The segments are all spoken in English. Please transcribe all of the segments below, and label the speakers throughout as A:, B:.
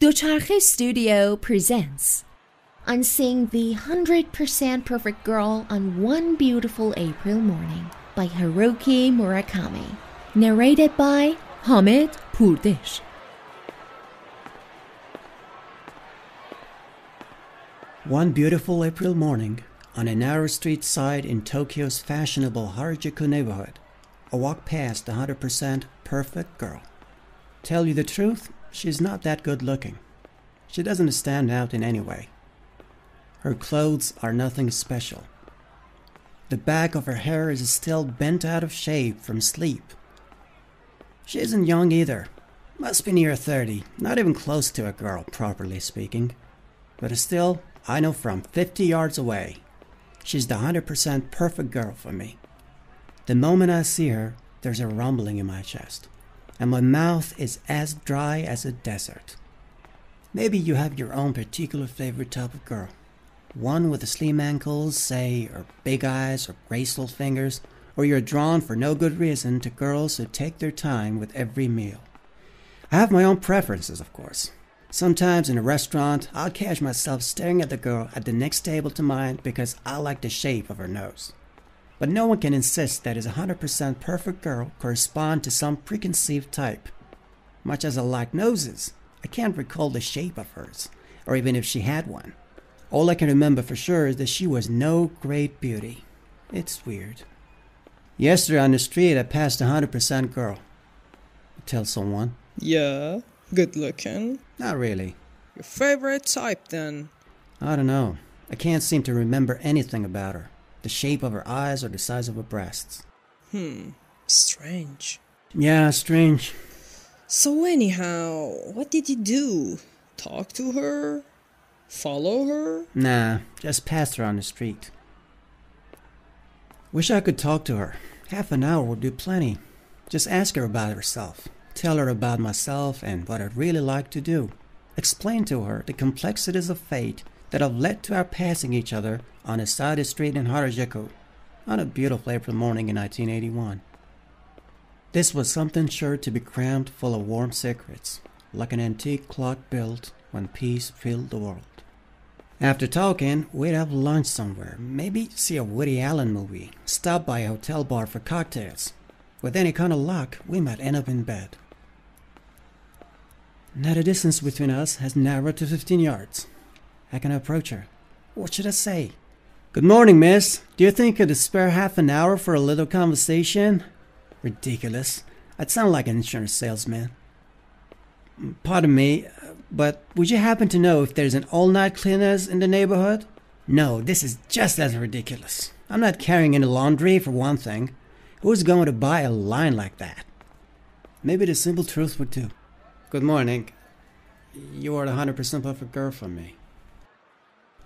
A: Docharche Studio presents On Seeing the 100% Perfect Girl on One Beautiful April Morning by Haruki Murakami. Narrated by Hamid Purdish.
B: One beautiful April morning, on a narrow street side in Tokyo's fashionable Harajuku neighborhood, I walked past the 100% perfect girl. Tell you the truth, she's not that good looking. She doesn't stand out in any way. Her clothes are nothing special. The back of her hair is still bent out of shape from sleep. She isn't young either. Must be near 30, not even close to a girl, properly speaking. But still, I know from 50 yards away, she's the 100% perfect girl for me. The moment I see her, there's a rumbling in my chest and my mouth is as dry as a desert. Maybe you have your own particular favorite type of girl. One with the slim ankles, say, or big eyes, or graceful fingers, or you're drawn for no good reason to girls who take their time with every meal. I have my own preferences, of course. Sometimes in a restaurant, I'll catch myself staring at the girl at the next table to mine because I like the shape of her nose. But no one can insist that his 100% perfect girl correspond to some preconceived type. Much as I like noses, I can't recall the shape of hers, or even if she had one. All I can remember for sure is that she was no great beauty. It's weird. Yesterday on the street, I passed a 100% girl. Tell someone.
C: Yeah, good looking.
B: Not really.
C: Your favorite type then?
B: I don't know. I can't seem to remember anything about her the shape of her eyes or the size of her breasts.
C: Hmm, strange.
B: Yeah, strange.
C: So, anyhow, what did you do? Talk to her? Follow her?
B: Nah, just passed her on the street. Wish I could talk to her. Half an hour would do plenty. Just ask her about herself. Tell her about myself and what I'd really like to do. Explain to her the complexities of fate that have led to our passing each other on a side street in Harajuku on a beautiful April morning in 1981. This was something sure to be crammed full of warm secrets, like an antique clock built when peace filled the world. After talking, we'd have lunch somewhere, maybe see a Woody Allen movie, stop by a hotel bar for cocktails. With any kind of luck, we might end up in bed. Now the distance between us has narrowed to 15 yards. I can I approach her. What should I say? Good morning, miss. Do you think I'd spare half an hour for a little conversation? Ridiculous. I'd sound like an insurance salesman. Pardon me, but would you happen to know if there's an all night cleaners in the neighborhood? No, this is just as ridiculous. I'm not carrying any laundry, for one thing. Who's going to buy a line like that? Maybe the simple truth would do. Good morning. You are the 100% perfect girl for me.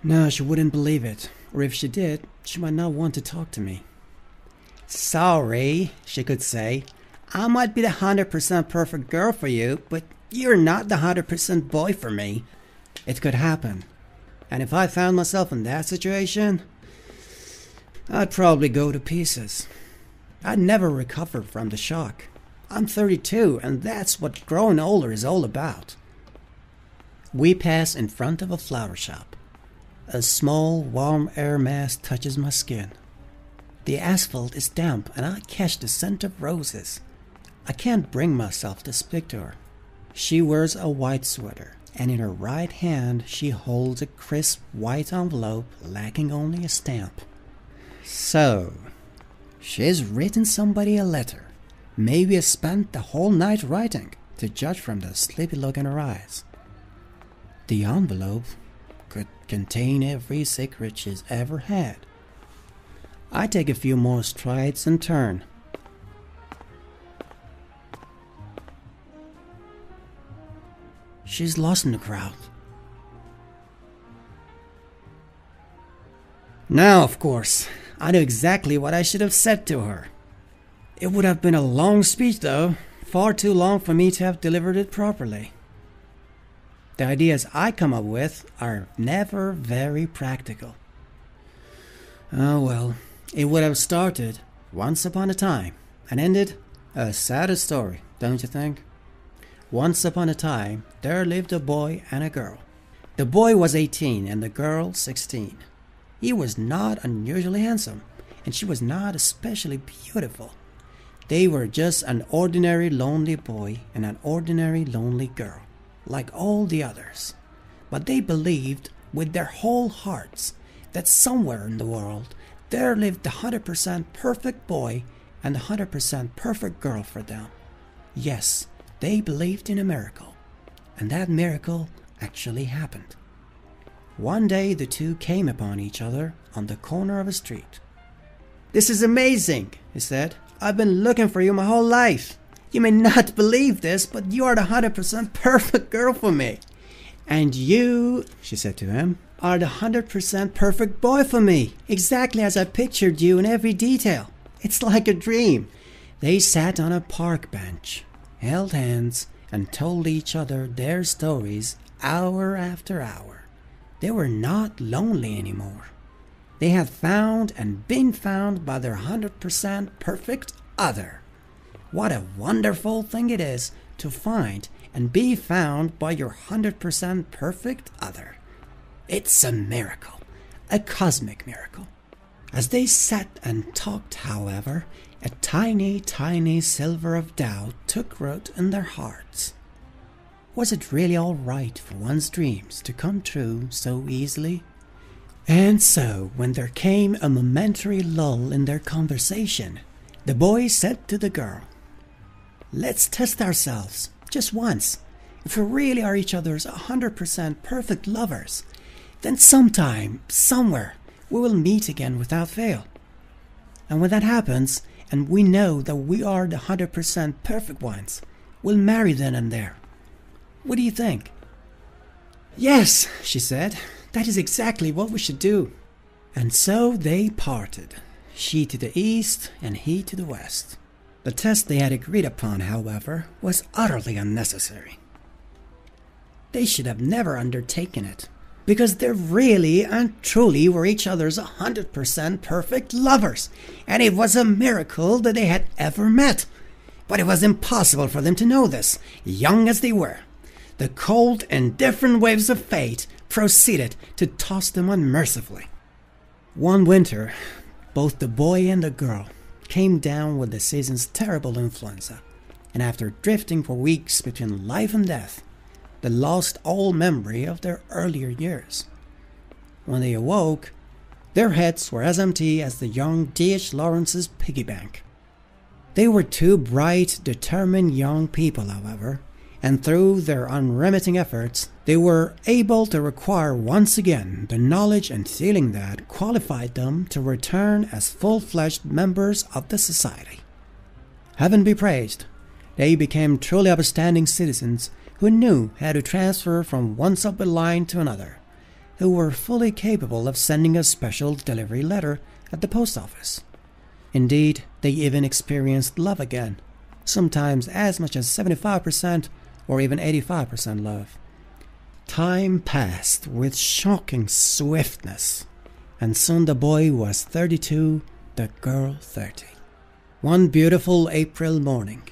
B: No, she wouldn't believe it. Or if she did, she might not want to talk to me. Sorry, she could say. I might be the 100% perfect girl for you, but you're not the 100% boy for me. It could happen. And if I found myself in that situation, I'd probably go to pieces. I'd never recover from the shock. I'm 32, and that's what growing older is all about. We pass in front of a flower shop. A small, warm air mass touches my skin. The asphalt is damp and I catch the scent of roses. I can't bring myself to speak to her. She wears a white sweater, and in her right hand she holds a crisp white envelope lacking only a stamp. So, she's written somebody a letter. Maybe spent the whole night writing, to judge from the sleepy look in her eyes. The envelope could contain every secret she's ever had. I take a few more strides and turn. She's lost in the crowd. Now, of course, I know exactly what I should have said to her. It would have been a long speech, though, far too long for me to have delivered it properly. The ideas I come up with are never very practical. Oh well, it would have started once upon a time and ended a sad story, don't you think? Once upon a time, there lived a boy and a girl. The boy was 18 and the girl 16. He was not unusually handsome, and she was not especially beautiful. They were just an ordinary lonely boy and an ordinary lonely girl, like all the others. But they believed with their whole hearts that somewhere in the world there lived the 100% perfect boy and the 100% perfect girl for them. Yes, they believed in a miracle, and that miracle actually happened. One day the two came upon each other on the corner of a street. This is amazing, he said. I've been looking for you my whole life. You may not believe this, but you are the 100% perfect girl for me. And you, she said to him, are the 100% perfect boy for me, exactly as I pictured you in every detail. It's like a dream. They sat on a park bench, held hands, and told each other their stories hour after hour. They were not lonely anymore. They had found and been found by their 100% perfect other. What a wonderful thing it is to find and be found by your 100% perfect other. It's a miracle, a cosmic miracle. As they sat and talked, however, a tiny, tiny silver of doubt took root in their hearts. Was it really all right for one's dreams to come true so easily? And so, when there came a momentary lull in their conversation, the boy said to the girl, Let's test ourselves, just once. If we really are each other's 100% perfect lovers, then sometime, somewhere, we will meet again without fail. And when that happens, and we know that we are the 100% perfect ones, we'll marry then and there. What do you think? Yes, she said, that is exactly what we should do. And so they parted, she to the east and he to the west. The test they had agreed upon, however, was utterly unnecessary. They should have never undertaken it, because they really and truly were each other's 100% perfect lovers, and it was a miracle that they had ever met. But it was impossible for them to know this, young as they were. The cold, indifferent waves of fate proceeded to toss them unmercifully. One winter, both the boy and the girl came down with the season's terrible influenza, and after drifting for weeks between life and death, they lost all memory of their earlier years. When they awoke, their heads were as empty as the young D.H. Lawrence's piggy bank. They were two bright, determined young people, however, and through their unremitting efforts, they were able to acquire once again the knowledge and feeling that qualified them to return as full fledged members of the society. Heaven be praised, they became truly upstanding citizens who knew how to transfer from one subway line to another, who were fully capable of sending a special delivery letter at the post office. Indeed, they even experienced love again, sometimes as much as 75% or even 85% love. Time passed with shocking swiftness, and soon the boy was 32, the girl 30. One beautiful April morning,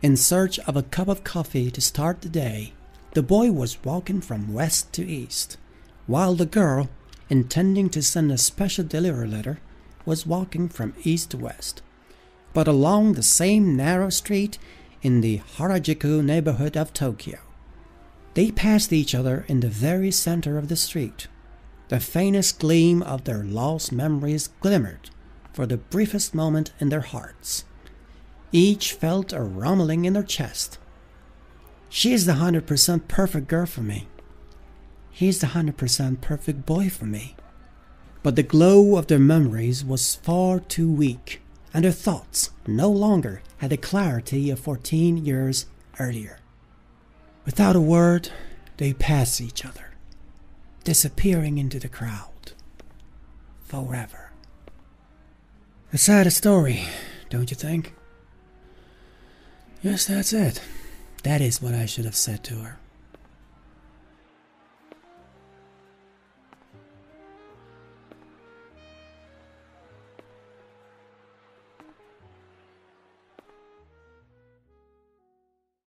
B: in search of a cup of coffee to start the day, the boy was walking from west to east, while the girl, intending to send a special delivery letter, was walking from east to west. But along the same narrow street in the Harajuku neighborhood of Tokyo. They passed each other in the very center of the street. The faintest gleam of their lost memories glimmered for the briefest moment in their hearts. Each felt a rumbling in their chest. She is the 100% perfect girl for me. He's the 100% perfect boy for me. But the glow of their memories was far too weak, and their thoughts no longer had the clarity of 14 years earlier. Without a word, they pass each other, disappearing into the crowd forever. A sad story, don't you think? Yes, that's it. That is what I should have said to her.